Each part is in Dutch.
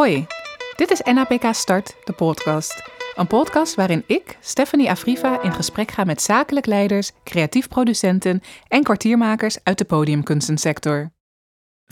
Hoi, dit is NAPK Start, de podcast. Een podcast waarin ik, Stephanie Afriva, in gesprek ga met zakelijk leiders, creatief producenten en kwartiermakers uit de podiumkunstensector.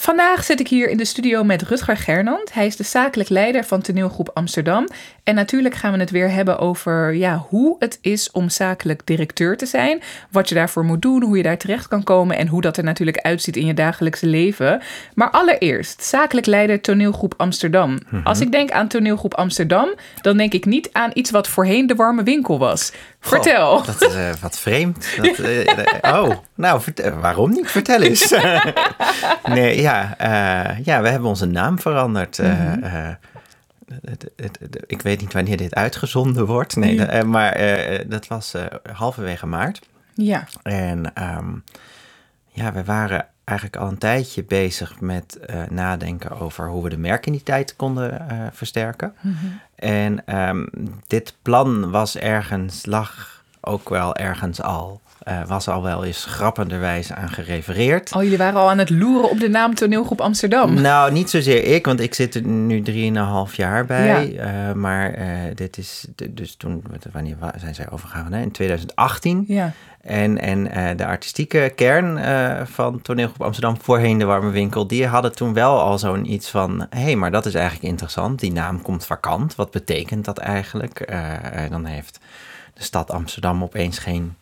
Vandaag zit ik hier in de studio met Rutger Gernand. Hij is de zakelijk leider van toneelgroep Amsterdam. En natuurlijk gaan we het weer hebben over ja, hoe het is om zakelijk directeur te zijn. Wat je daarvoor moet doen, hoe je daar terecht kan komen en hoe dat er natuurlijk uitziet in je dagelijkse leven. Maar allereerst, zakelijk leider toneelgroep Amsterdam. Mhm. Als ik denk aan toneelgroep Amsterdam, dan denk ik niet aan iets wat voorheen de warme winkel was. Vertel. Dat is eh, wat vreemd. Dat, eh, eh, oh, nou, vertel- waarom niet? Vertel eens. nee, ja, eh, ja, we hebben onze naam veranderd. Eh, Mhm. eh, het- het- het- ik weet niet wanneer dit uitgezonden wordt. Nee, eh, maar eh, dat was eh, halverwege maart. Ja. En ehm, ja, we waren eigenlijk al een tijdje bezig met eh, nadenken over hoe we de merkidentiteit konden eh, versterken. En ehm, dit plan was ergens, lag ook wel ergens al, eh, was al wel eens grappenderwijs aan gerefereerd. Oh, jullie waren al aan het loeren op de naam toneelgroep Amsterdam. Nou, niet zozeer ik, want ik zit er nu drieënhalf jaar bij. maar dit is, dus toen, wanneer wa- zijn zij overgegaan? Hè? In 2018. Ja. En, en eh, de artistieke kern eh, van toneelgroep Amsterdam, voorheen de Warme Winkel, die hadden toen wel al zo'n iets van, hé, hey, maar dat is eigenlijk interessant. Die naam komt vakant. Wat betekent dat eigenlijk? Eh, dan heeft de stad Amsterdam opeens geen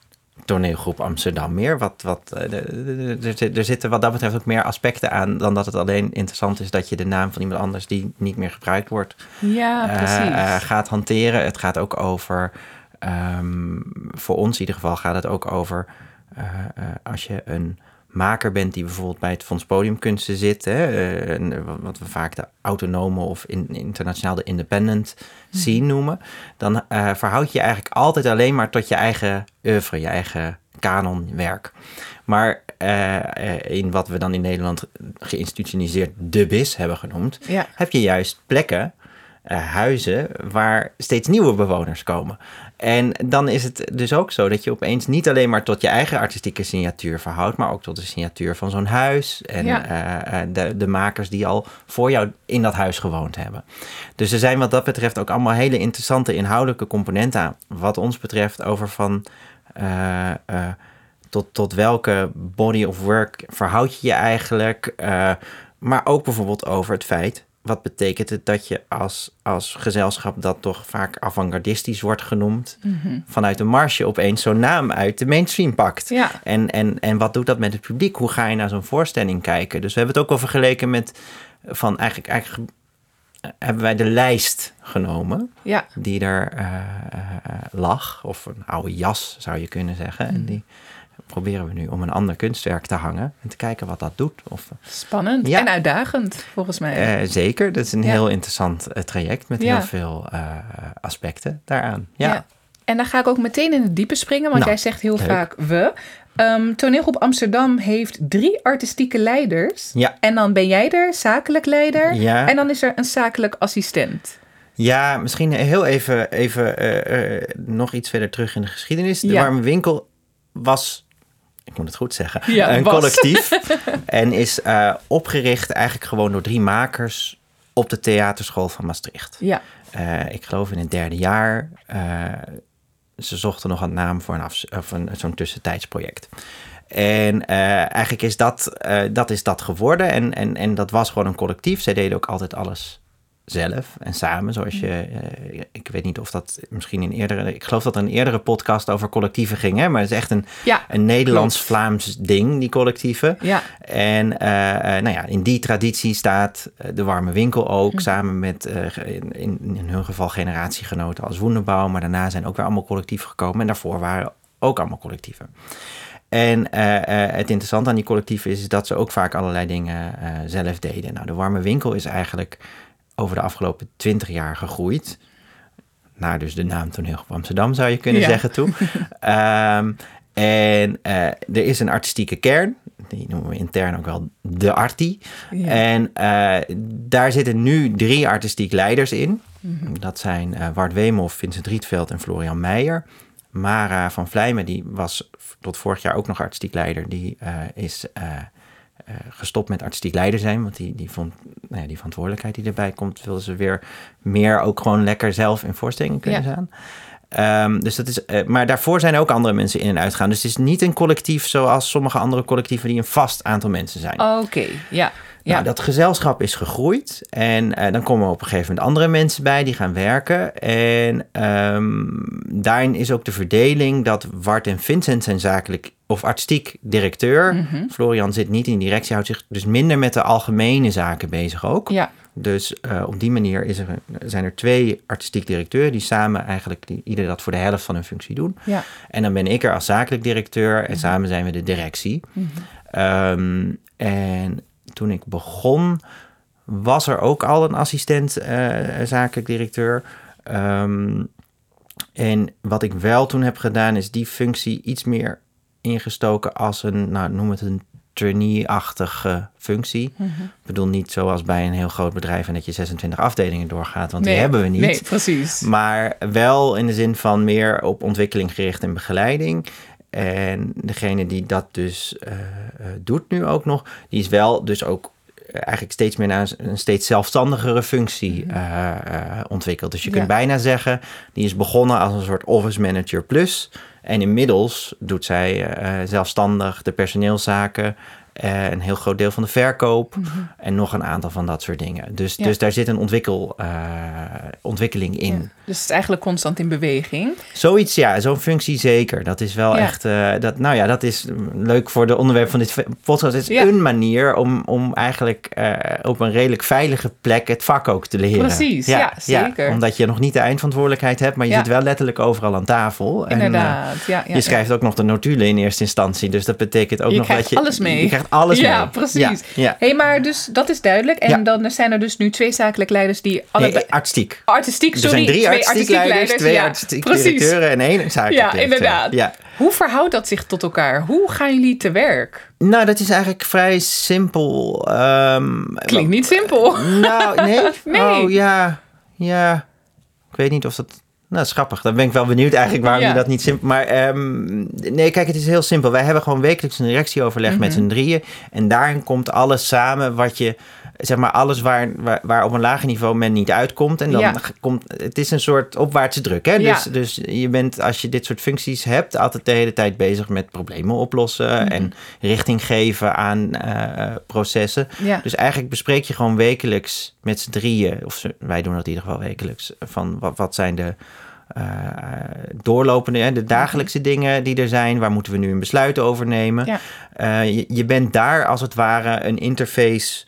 toneelgroep Amsterdam meer. Wat, wat, er, zitten wat dat betreft ook meer aspecten aan dan dat het alleen interessant is dat je de naam van iemand anders die niet meer gebruikt wordt Ja, precies. gaat hanteren. Het gaat ook over, ehm, voor ons in ieder geval gaat het ook over eh, eh, als je een maker bent die bijvoorbeeld bij het Fonds Podiumkunsten zit, hè, eh, wat we vaak de autonome of in, internationaal de independent scene noemen, dan verhoud je je eigenlijk altijd alleen maar tot je eigen oeuvre, je eigen kanonwerk. Maar in wat we dan in Nederland geïnstitutionaliseerd de BIS hebben genoemd, Ja. heb je juist plekken, huizen, waar steeds nieuwe bewoners komen. En dan is het dus ook zo dat je opeens niet alleen maar tot je eigen artistieke signatuur verhoudt, maar ook tot de signatuur van zo'n huis en Ja. eh, eh, de, de makers die al voor jou in dat huis gewoond hebben. Dus er zijn wat dat betreft ook allemaal hele interessante inhoudelijke componenten aan, wat ons betreft, over van. eh, tot, tot welke body of work verhoud je je eigenlijk? maar ook bijvoorbeeld over het feit, wat betekent het dat je als, als gezelschap dat toch vaak avant-gardistisch wordt genoemd, vanuit de marge opeens zo'n naam uit de mainstream pakt? Ja. En, en, en wat doet dat met het publiek? Hoe ga je naar zo'n voorstelling kijken? Dus we hebben het ook al vergeleken met, van eigenlijk, eigenlijk hebben wij de lijst genomen Ja. die er eh, eh, eh, lag, of een oude jas zou je kunnen zeggen. En die proberen we nu om een ander kunstwerk te hangen en te kijken wat dat doet. Of, Spannend Ja. en uitdagend, volgens mij. eh, zeker, dat is een Ja. heel interessant eh, traject met Ja. heel veel eh, aspecten daaraan. Ja. En dan ga ik ook meteen in het diepe springen, want Nou, jij zegt heel leuk. vaak we. Ehm toneelgroep Amsterdam heeft drie artistieke leiders. Ja. En dan ben jij er, zakelijk leider. Ja. En dan is er een zakelijk assistent. Ja, misschien heel even, even eh, eh, nog iets verder terug in de geschiedenis. De Ja. Warme Winkel was, ik moet het goed zeggen, Ja, een was. collectief. en is eh, opgericht eigenlijk gewoon door drie makers op de theaterschool van Maastricht. Ja. Eh, ik geloof in het derde jaar. eh, ze zochten nog een naam voor een een, zo'n tussentijdsproject. En eigenlijk is dat, dat is dat geworden. En, en, en dat was gewoon een collectief. Zij deden ook altijd alles zelf en samen. Zoals je, eh, ik weet niet of dat misschien in eerdere, ik geloof dat er een eerdere podcast over collectieven ging. Hè? Maar het is echt een, Ja, een Nederlands-Vlaams ding, die collectieven. Ja. En eh, eh, nou ja, in die traditie staat de warme winkel ook, Hm. samen met in, in, hun geval generatiegenoten als Woenderbouw. Maar daarna zijn ook weer allemaal collectieven gekomen. En daarvoor waren ook allemaal collectieven. En het interessante aan die collectieven is dat ze ook vaak allerlei dingen zelf deden. Nou, de warme winkel is eigenlijk over de afgelopen twintig jaar gegroeid. naar dus de naam Toneelgroep Amsterdam zou je kunnen Ja. zeggen toe. Ehm, en eh, er is een artistieke kern, die noemen we intern ook wel de arti. Ja. En eh, daar zitten nu drie artistiek leiders in. Mhm. Dat zijn eh Wart Weemhoff, Vincent Rietveld en Florian Meijer. Mara van Vlijmen, die was tot vorig jaar ook nog artistiek leider. Die eh, is eh, eh, gestopt met artistiek leider zijn. Want die, die vond nou ja, die verantwoordelijkheid die erbij komt, wilde ze weer meer ook gewoon lekker zelf in voorstellingen kunnen Ja. staan. Ehm, dus dat is, eh, maar daarvoor zijn ook andere mensen in en uitgaan. Dus het is niet een collectief zoals sommige andere collectieven die een vast aantal mensen zijn. Oké, ja. Ja. Nou, dat gezelschap is gegroeid en eh, dan komen op een gegeven moment andere mensen bij die gaan werken. En ehm, daarin is ook de verdeling dat Wart en Vincent zijn zakelijk of artistiek directeur. Mhm. Florian zit niet in directie, houdt zich dus minder met de algemene zaken bezig ook. ja. Dus eh, op die manier is er, zijn er twee artistiek directeuren die samen eigenlijk die, ieder dat voor de helft van hun functie doen. Ja. En dan ben ik er als zakelijk directeur en samen zijn we de directie. Ehm, en toen ik begon, was er ook al een assistent eh, zakelijk directeur. Ehm, en wat ik wel toen heb gedaan, is die functie iets meer ingestoken als een, nou, noem het een trainee-achtige functie. Mhm. Ik bedoel niet zoals bij een heel groot bedrijf en dat je 26 afdelingen doorgaat, want Nee, die hebben we niet. Nee, precies. Maar wel in de zin van meer op ontwikkeling gericht en begeleiding. En degene die dat dus eh, eh, doet nu ook nog, die is wel dus ook eigenlijk steeds meer naar een, steeds zelfstandigere functie eh, eh, ontwikkeld. Dus je kunt Mhm. Ja. bijna zeggen, die is begonnen als een soort office manager plus. En inmiddels doet zij eh, zelfstandig de personeelszaken, eh, een heel groot deel van de verkoop en nog een aantal van dat soort dingen. Dus, Mhm. Ja. dus daar zit een ontwikkel, eh, ontwikkeling in. Ja. Dus het is eigenlijk constant in beweging. Zoiets, ja, zo'n functie zeker. Dat is wel Ja. echt, eh, dat, nou ja, dat is leuk voor de onderwerp van dit podcast. Het is een manier om, om eigenlijk op een redelijk veilige plek het vak ook te leren. Precies, ja, zeker. omdat je nog niet de eindverantwoordelijkheid hebt, maar je zit wel letterlijk overal aan tafel. En, Inderdaad. ja, ja, je schrijft ook nog de notulen in eerste instantie, dus dat betekent ook Je nog dat je... alles mee. Je krijgt alles ja, mee. precies. Ja, ja. hey, maar dus dat is duidelijk. En Ja. dan zijn er dus nu twee zakelijk leiders die allebei... Nee, artistiek. artistiek, Er sorry. zijn drie artistiek leiders, twee ja, artistiek precies. directeuren en één zakelijk Ja, inderdaad. Ja. Hoe verhoudt dat zich tot elkaar? Hoe gaan jullie te werk? Nou, dat is eigenlijk vrij simpel. ehm, Klinkt niet simpel. Nou, nee. Nee. Oh, ja. Ja. Ik weet niet of dat... Nou, dat is grappig. Dan ben ik wel benieuwd eigenlijk waarom Ja. je dat niet simpel... Maar ehm, nee, kijk, het is heel simpel. Wij hebben gewoon wekelijks een directieoverleg Mhm. met z'n drieën. En daarin komt alles samen wat je... Zeg maar alles waar, waar, waar op een lager niveau men niet uitkomt. En dan Ja. komt... Het is een soort opwaartse druk, hè? Ja. Dus, dus je bent, als je dit soort functies hebt... altijd de hele tijd bezig met problemen oplossen... Mhm. en richting geven aan eh, processen. Ja. Dus eigenlijk bespreek je gewoon wekelijks met z'n drieën, of wij doen dat in ieder geval wekelijks, van wat, wat zijn de eh, doorlopende, de dagelijkse dingen die er zijn, waar moeten we nu een besluit over nemen. Ja. Eh, je, je bent daar als het ware een interface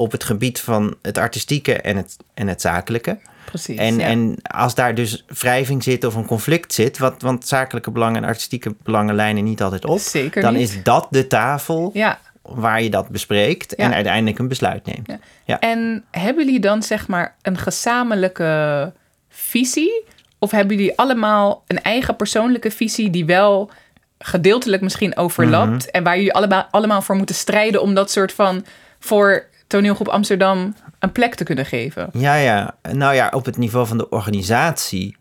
op het gebied van het artistieke en het, en het zakelijke. Precies. En, ja. en als daar dus wrijving zit of een conflict zit, wat, want zakelijke belangen en artistieke belangen lijnen niet altijd op, Zeker dan niet. is dat de tafel Ja. waar je dat bespreekt en uiteindelijk een besluit neemt. Ja. Ja. En hebben jullie dan zeg maar een gezamenlijke visie? Of hebben jullie allemaal een eigen persoonlijke visie die wel gedeeltelijk misschien overlapt Mhm. en waar jullie allemaal, allemaal voor moeten strijden om dat soort van voor toneelgroep Amsterdam een plek te kunnen geven? Ja, ja. Nou ja, op het niveau van de organisatie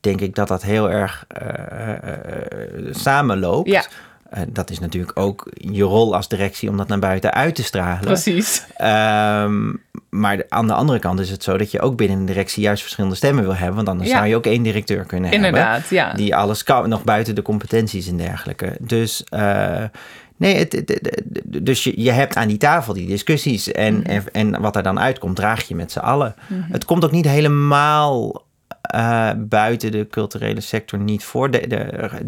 denk ik dat dat heel erg eh, eh, eh, samenloopt. Ja. Dat is natuurlijk ook je rol als directie om dat naar buiten uit te stralen. Precies. Ehm, maar aan de andere kant is het zo dat je ook binnen een directie juist verschillende stemmen wil hebben. Want anders Ja. zou je ook één directeur kunnen hebben. Inderdaad, ja. Die alles kan, nog buiten de competenties en dergelijke. Dus nee, het, het- het- het- dus je, je hebt aan die tafel die discussies. En, Mhm. en, en wat er dan uitkomt, draag je met z'n allen. Het komt ook niet helemaal eh, buiten de culturele sector niet voor. De,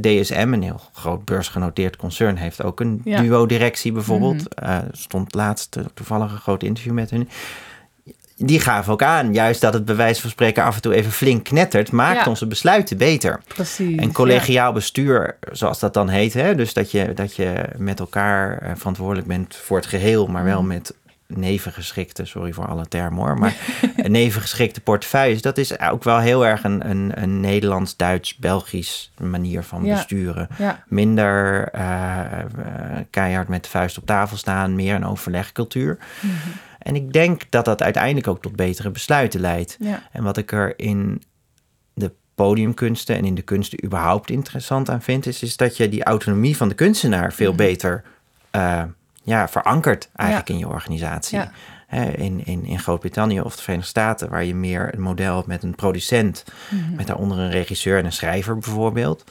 de DSM, een heel groot beursgenoteerd concern, heeft ook een Ja. Mhm. duo-directie bijvoorbeeld. Eh, stond laatst eh, toevallig een groot interview met hun. Die gaven ook aan, juist dat het bij wijze van spreken af en toe even flink knettert, maakt Ja. onze besluiten beter. Precies. En collegiaal bestuur, zoals dat dan heet, hè? dus dat je, dat je met elkaar eh, verantwoordelijk bent voor het geheel, maar wel met nevengeschikte, sorry voor alle termen hoor, maar nevengeschikte portefeuilles, dat is ook wel heel erg een, een, een Nederlands-Duits-Belgisch manier van Ja. besturen. Ja. Minder eh, eh, keihard met de vuist op tafel staan, meer een overlegcultuur. Mhm. En ik denk dat dat uiteindelijk ook tot betere besluiten leidt. Ja. En wat ik er in de podiumkunsten en in de kunsten überhaupt interessant aan vind, is, is dat je die autonomie van de kunstenaar veel beter eh, ja, verankert eigenlijk Ja. in je organisatie. Ja. In, in, in Groot-Brittannië of de Verenigde Staten, waar je meer een model hebt met een producent, met daaronder een regisseur en een schrijver bijvoorbeeld,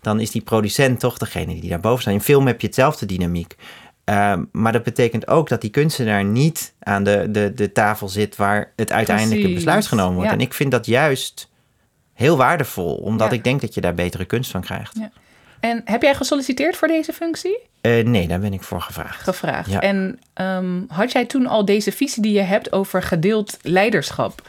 dan is die producent toch degene die daarboven staat. In film heb je hetzelfde dynamiek. Ehm, maar dat betekent ook dat die kunstenaar niet aan de, de, de tafel zit waar het uiteindelijke Precies, besluit genomen wordt. ja. En ik vind dat juist heel waardevol, omdat Ja. ik denk dat je daar betere kunst van krijgt. Ja. En heb jij gesolliciteerd voor deze functie? Eh, nee, daar ben ik voor gevraagd. Gevraagd. Ja. En ehm, had jij toen al deze visie die je hebt over gedeeld leiderschap?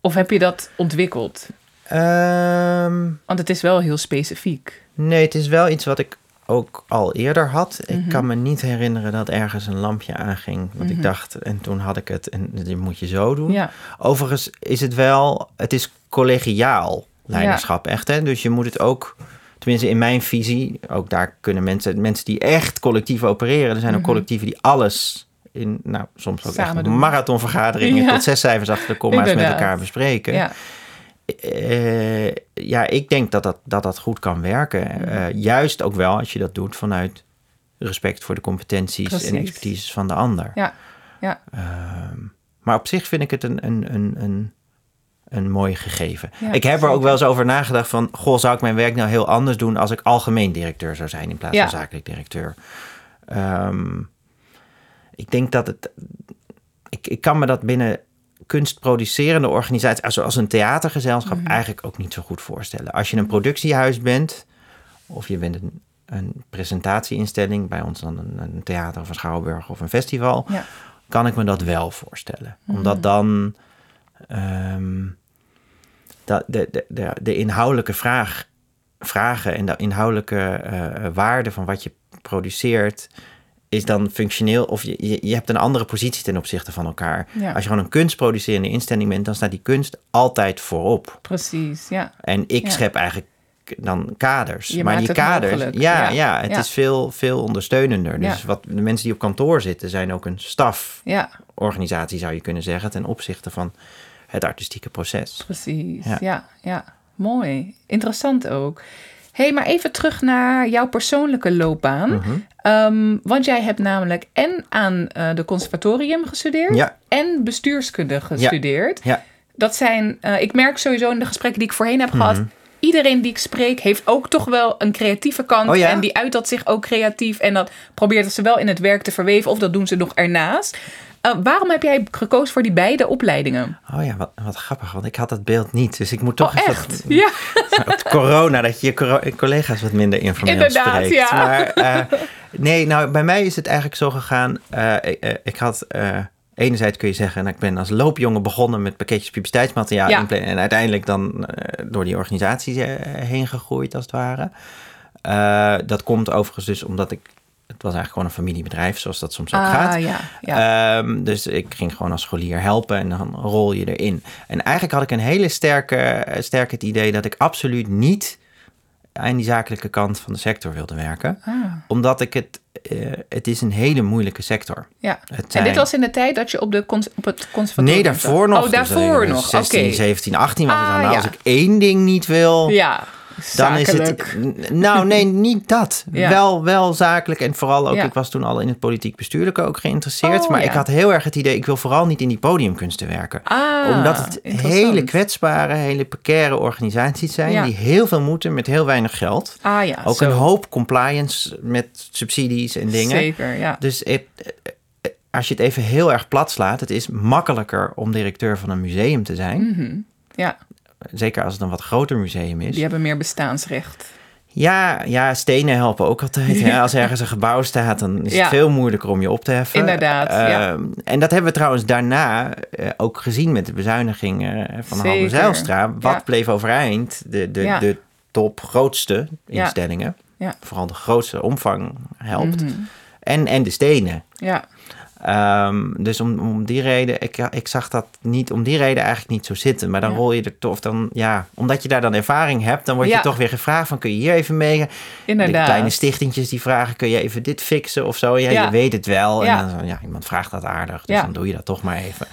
Of heb je dat ontwikkeld? Ehm, Want het is wel heel specifiek. nee, het is wel iets wat ik ook al eerder had. Mhm. Ik kan me niet herinneren dat ergens een lampje aanging. Want ik dacht, en toen had ik het, en dit moet je zo doen. Mhm. Ja. Overigens is het wel, het is collegiaal leiderschap, echt. Hè? Dus je moet het ook, tenminste in mijn visie, ook daar kunnen mensen, mensen die echt collectief opereren, er zijn ook collectieven die alles in, nou, soms ook Mhm. Samen echt doen. marathonvergaderingen Ja. tot zes cijfers achter de komma's met elkaar bespreken. Ja. Eh, ja, ik denk dat dat, dat, dat goed kan werken. Eh, juist ook wel als je dat doet vanuit respect voor de competenties Precies. en expertises van de ander. Ja. Ja. Ehm, maar op zich vind ik het een, een, een, een, een mooi gegeven. Ja, ik heb er ook wel eens over nagedacht van... goh, zou ik mijn werk nou heel anders doen... als ik algemeen directeur zou zijn in plaats Ja. van zakelijk directeur? Ehm, ik denk dat het... Ik, ik kan me dat binnen kunstproducerende organisaties... zoals een theatergezelschap Mhm. eigenlijk ook niet zo goed voorstellen. Als je een productiehuis bent... of je bent een, een presentatieinstelling... bij ons dan een, een theater of een schouwburg of een festival Ja. kan ik me dat wel voorstellen. Mhm. Omdat dan ehm, dat de, de, de, de inhoudelijke vraag, vragen en de inhoudelijke eh, waarde van wat je produceert, is dan functioneel of je, je, je hebt een andere positie ten opzichte van elkaar. Ja. Als je gewoon een kunstproducerende instelling bent, dan staat die kunst altijd voorop. Precies. Ja. En ik Ja. schep eigenlijk dan kaders. Je maar die kaders, ja, Ja. ja. het is veel, veel ondersteunender. Dus wat de mensen die op kantoor zitten, zijn ook een staf Ja. organisatie, zou je kunnen zeggen, ten opzichte van het artistieke proces. Precies, ja. ja, Mooi. Interessant ook. Hey, maar even terug naar jouw persoonlijke loopbaan. Mhm. Ehm, want jij hebt namelijk en aan eh, de conservatorium gestudeerd... Ja. en bestuurskunde gestudeerd. Ja, Dat zijn, eh, ik merk sowieso in de gesprekken die ik voorheen heb gehad... Mhm. iedereen die ik spreek heeft ook toch wel een creatieve kant... Oh ja? en die uit dat zich ook creatief... en dat probeert ze wel in het werk te verweven... of dat doen ze nog ernaast. Eh, waarom heb jij gekozen voor die beide opleidingen? oh ja, wat, wat grappig, want ik had dat beeld niet. Dus ik moet toch Oh, even... echt? Ja. Corona, dat je je collega's wat minder informeel Inderdaad, spreekt. ja. Maar eh, nee, nou, bij mij is het eigenlijk zo gegaan. eh, ik, ik had... Enerzijds kun je zeggen, nou, ik ben als loopjongen begonnen met pakketjes publiciteitsmateriaal Ja. en uiteindelijk dan door die organisatie heen gegroeid als het ware. Dat komt overigens dus omdat ik, het was eigenlijk gewoon een familiebedrijf zoals dat soms ook gaat. Ah, ja. ja. Ehm, dus ik ging gewoon als scholier helpen en dan rol je erin. En eigenlijk had ik een hele sterke, sterk het idee dat ik absoluut niet aan die zakelijke kant van de sector wilde werken. Ah, Omdat ik het, eh, het is een hele moeilijke sector. ja. Het En dit was in de tijd dat je op, de cons- op het conservatorium Nee, daarvoor zat? nog. Oh, Dus, daarvoor eh, nog. 16, Oké. 17, 18 was het dan. Ah, Nou, ja. als ik één ding niet wil, Ja, dan is het... Nou, nee, niet dat. Ja. Wel, wel zakelijk en vooral ook... Ja. Ik was toen al in het politiek bestuurlijke ook geïnteresseerd. Oh, maar ja. ik had heel erg het idee... ik wil vooral niet in die podiumkunsten werken. Ah, Omdat het hele kwetsbare, hele precaire organisaties zijn... Die heel veel moeten met heel weinig geld. Ah ja, Ook zo. een hoop compliance met subsidies en dingen. Zeker, ja. Dus het, eh, als je het even heel erg plat slaat... het is makkelijker om directeur van een museum te zijn. Mhm. Ja, Zeker als het een wat groter museum is. die hebben meer bestaansrecht. Ja, ja, stenen helpen ook altijd. Hè? Als ergens een gebouw staat, dan is Ja. het veel moeilijker om je op te heffen. Inderdaad, ja. Ehm, En dat hebben we trouwens daarna eh, ook gezien met de bezuinigingen eh, van Zeker. Zijlstra. Wat Ja. bleef overeind? De, de, de top grootste instellingen. Vooral de grootste omvang helpt. Mhm. En, en de stenen. Ja, Ehm, dus om, om die reden, ik, ik zag dat niet om die reden eigenlijk niet zo zitten. Maar dan Ja. rol je er toch, dan, ja, omdat je daar dan ervaring hebt, dan word je toch weer gevraagd van kun je hier even mee? Inderdaad. De kleine stichtingjes die vragen, kun je even dit fixen of zo? Ja, Ja. je weet het wel. En dan, ja, iemand vraagt dat aardig, dus dan doe je dat toch maar even.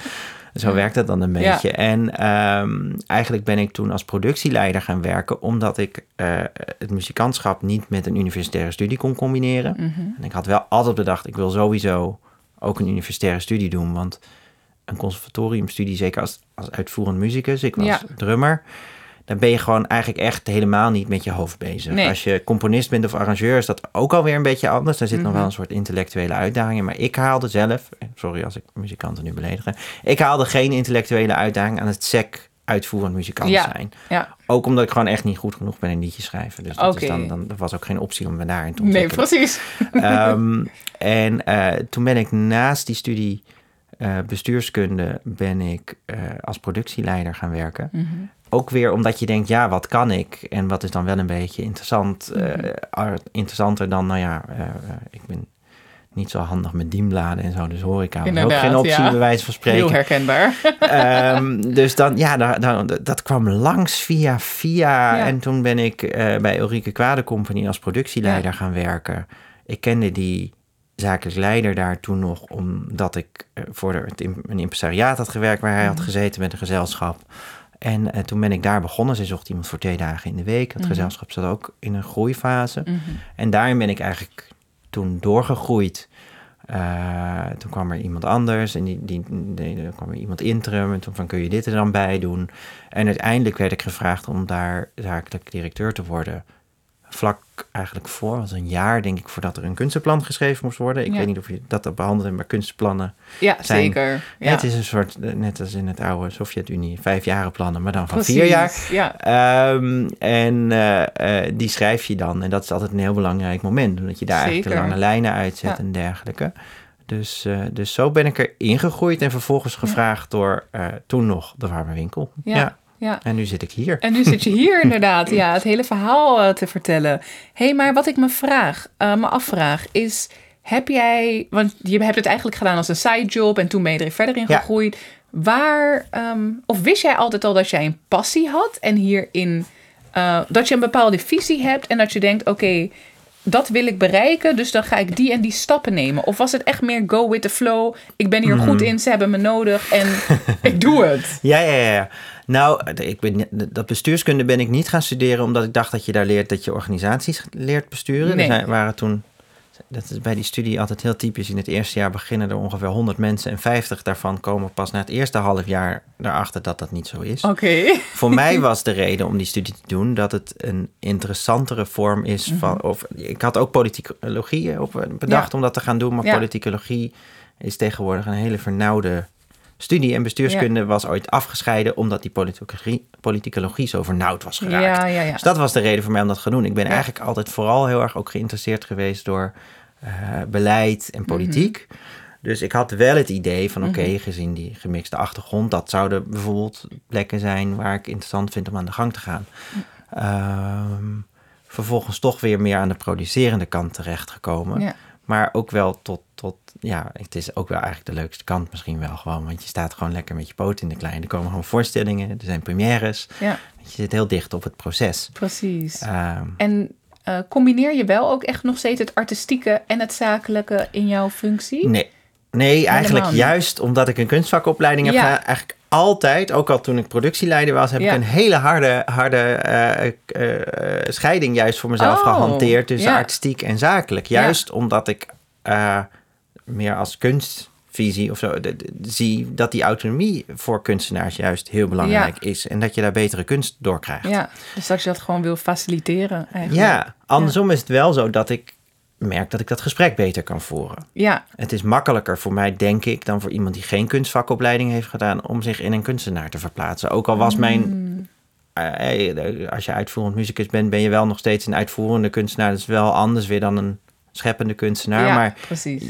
Zo werkt het dan een beetje. En ehm, eigenlijk ben ik toen als productieleider gaan werken, omdat ik eh, het muzikantschap niet met een universitaire studie kon combineren. Mhm. En ik had wel altijd bedacht, ik wil sowieso ook een universitaire studie doen, want een conservatoriumstudie, zeker als, als uitvoerend muzikus, ik was Ja. drummer, dan ben je gewoon eigenlijk echt helemaal niet met je hoofd bezig. Nee. Als je componist bent of arrangeur, is dat ook alweer een beetje anders. Daar zit nog Mhm. wel een soort intellectuele uitdaging in. Maar ik haalde zelf, sorry als ik muzikanten nu beledigen, ik haalde geen intellectuele uitdaging aan het sec uitvoerend muzikant Ja. zijn. Ja, Ook omdat ik gewoon echt niet goed genoeg ben in liedjes schrijven. Dus dat is dan, dan er was ook geen optie om me daarin te nee, ontwikkelen. precies. Ehm, en eh, toen ben ik naast die studie eh, bestuurskunde ben ik eh, als productieleider gaan werken. Mhm. Ook weer omdat je denkt, ja, wat kan ik? En wat is dan wel een beetje interessant? Mhm. interessanter dan, nou ja, ik ben niet zo handig met dienbladen en zo. Dus horeca was ook geen optie, ja. bij wijze van spreken. Heel herkenbaar. Ehm, dus dan, ja, daar- dat kwam langs via via. Ja. En toen ben ik eh, bij Ulrike Kwade Company als productieleider gaan werken. Ik kende die zakelijk leider daar toen nog, omdat ik eh, voor het een impresariaat had gewerkt waar hij had Mhm. gezeten met een gezelschap. En eh, toen ben ik daar begonnen. Ze zocht iemand voor twee dagen in de week. Het Mhm. gezelschap zat ook in een groeifase. Mhm. En daarin ben ik eigenlijk toen doorgegroeid. Eh, toen kwam er iemand anders en die, die, kwam er iemand interim. En toen van kun je dit er dan bij doen. En uiteindelijk werd ik gevraagd om daar zakelijk directeur te worden. Vlak eigenlijk voor, was een jaar denk ik, voordat er een kunstenplan geschreven moest worden. Ik Ja. weet niet of je dat behandelt, maar kunstenplannen. Ja, Zijn- zeker. Ja. Het is een soort, eh, net als in het oude Sovjet-Unie, vijfjarenplannen, maar dan van Precies, vier jaar. Ja, Ehm, en eh, eh, die schrijf je dan. En dat is altijd een heel belangrijk moment. Omdat je daar eigenlijk de lange lijnen uitzet Ja. en dergelijke. Dus, dus zo ben ik er ingegroeid. En vervolgens gevraagd door toen nog de warme winkel. Ja. Ja. En nu zit ik hier. En nu zit je hier inderdaad, ja, het hele verhaal eh, te vertellen. Hé, hey, maar wat ik me vraag, eh, me afvraag, is: heb jij, want je hebt het eigenlijk gedaan als een sidejob en toen ben je er verder in Ja. gegroeid. Waar, ehm, of wist jij altijd al dat jij een passie had en hierin, eh, dat je een bepaalde visie hebt en dat je denkt: oké, dat wil ik bereiken, dus dan ga ik die en die stappen nemen? Of was het echt meer go with the flow? Ik ben hier Mhm. goed in, ze hebben me nodig en ik doe het. Ja, ja, ja. Nou, ik ben, dat bestuurskunde ben ik niet gaan studeren omdat ik dacht dat je daar leert dat je organisaties leert besturen. Nee. Er zijn, waren toen, dat is bij die studie altijd heel typisch. In het eerste jaar beginnen er ongeveer 100 mensen en 50 daarvan komen pas na het eerste half jaar erachter dat dat niet zo is. Oké. Voor mij was de reden om die studie te doen dat het een interessantere vorm is van. Of, ik had ook politicologie op bedacht Mhm. Ja. om dat te gaan doen, maar Ja. politicologie is tegenwoordig een hele vernauwde studie. En bestuurskunde was ooit afgescheiden omdat die politicologie, politicologie zo vernauwd was geraakt. Ja, ja, ja. Dus dat was de reden voor mij om dat te gaan doen. Ik ben Ja. eigenlijk altijd vooral heel erg ook geïnteresseerd geweest door eh, beleid en politiek. Dus ik had wel het idee van, oké, Mhm. gezien die gemixte achtergrond, dat zouden bijvoorbeeld plekken zijn waar ik interessant vind om aan de gang te gaan. Ehm, vervolgens toch weer meer aan de producerende kant terechtgekomen. Ja. Maar ook wel tot, tot, ja, het is ook wel eigenlijk de leukste kant misschien wel gewoon. Want je staat gewoon lekker met je poot in de klei. Er komen gewoon voorstellingen, er zijn premières. Ja, Je zit heel dicht op het proces. precies. Ehm, En eh, combineer je wel ook echt nog steeds het artistieke en het zakelijke in jouw functie? nee, nee eigenlijk juist omdat ik een kunstvakopleiding heb Ja. gedaan. Eigenlijk altijd, ook al toen ik productieleider was, heb Ja. ik een hele harde, harde eh, eh, scheiding juist voor mezelf Oh, gehanteerd tussen ja. artistiek en zakelijk. Juist omdat ik meer als kunstvisie of zo de- de- zie dat die autonomie voor kunstenaars juist heel belangrijk is. En dat je daar betere kunst door krijgt. Ja, dus dat je dat gewoon wil faciliteren eigenlijk. Ja, andersom is het wel zo dat ik merk dat ik dat gesprek beter kan voeren. Ja, Het is makkelijker voor mij, denk ik, dan voor iemand die geen kunstvakopleiding heeft gedaan, om zich in een kunstenaar te verplaatsen. Ook al was mijn. Mm. eh, eh, als je uitvoerend muzikus bent, ben je wel nog steeds een uitvoerende kunstenaar. Dat is wel anders weer dan een scheppende kunstenaar. ja Maar precies.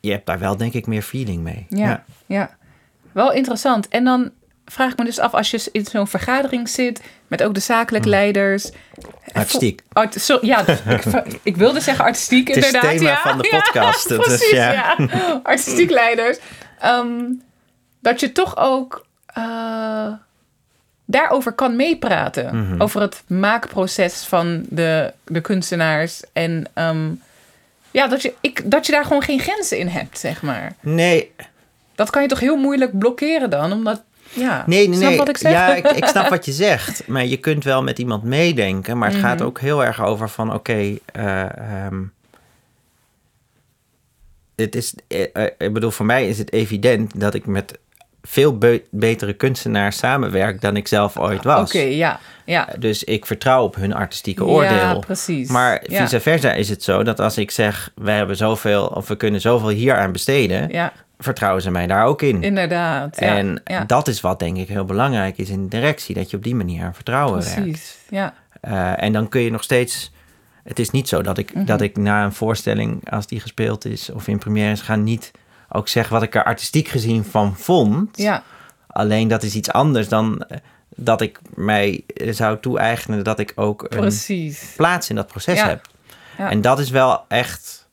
Je hebt daar wel, denk ik, meer feeling mee. Ja, ja. Wel interessant. En dan vraag ik me dus af, als je in zo'n vergadering zit met ook de zakelijk Hmm. leiders. Artistiek. Art, zo, ja, dus ik, ik wilde zeggen artistiek Het is het inderdaad. thema ja, van de Ja, podcast, dus precies, ja. ja. Artistiek leiders. Ehm, dat je toch ook eh, daarover kan meepraten. Mhm. Over het maakproces van de, de kunstenaars. En ehm, ja, dat je, ik, dat je daar gewoon geen grenzen in hebt, zeg maar. Nee, Dat kan je toch heel moeilijk blokkeren dan? Omdat, ja, Nee, nee, snap nee. wat ik zeg? Ja, ik, ik snap wat je zegt. Maar je kunt wel met iemand meedenken. Maar het gaat Mhm. ook heel erg over van... Oké, eh, ehm, het is... eh, eh, ik bedoel, voor mij is het evident dat ik met veel be- betere kunstenaars samenwerk... dan ik zelf ooit was. Oké, ja, ja. Dus ik vertrouw op hun artistieke oordeel. Ja, precies. Maar ja. vice versa is het zo dat als ik zeg... we hebben zoveel of we kunnen zoveel hier aan besteden... Ja, vertrouwen ze mij daar ook in. inderdaad. Ja, En dat is wat denk ik heel belangrijk is in de directie. Dat je op die manier aan vertrouwen werkt. precies. Ja, Eh, en dan kun je nog steeds... Het is niet zo dat ik, Mhm. dat ik na een voorstelling, als die gespeeld is... of in première is gaan, niet ook zeg wat ik er artistiek gezien van vond. ja, Alleen dat is iets anders dan eh, dat ik mij eh, zou toe-eigenen... dat ik ook een precies. plaats in dat proces Ja. heb. Ja. En dat is wel echt...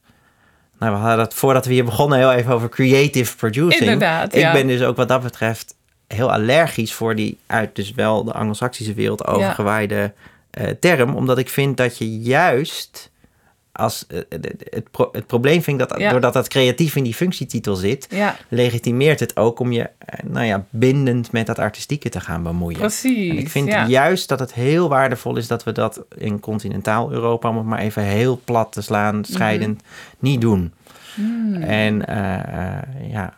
Nou, we hadden het voordat we hier begonnen heel even over creative producing. Inderdaad, Ik ja. ben dus ook wat dat betreft heel allergisch voor die uit dus wel de anglo-saxische wereld overgewaaide eh, term. Omdat ik vind dat je juist als eh, het, het, pro- het probleem vind ik dat Ja. doordat dat creatief in die functietitel zit, Ja, legitimeert het ook om je eh, nou ja, bindend met dat artistieke te gaan bemoeien. precies. En ik vind ja. juist dat het heel waardevol is dat we dat in continentaal Europa, om het maar even heel plat te slaan, scheidend, niet doen. Hmm. En eh, eh, ja,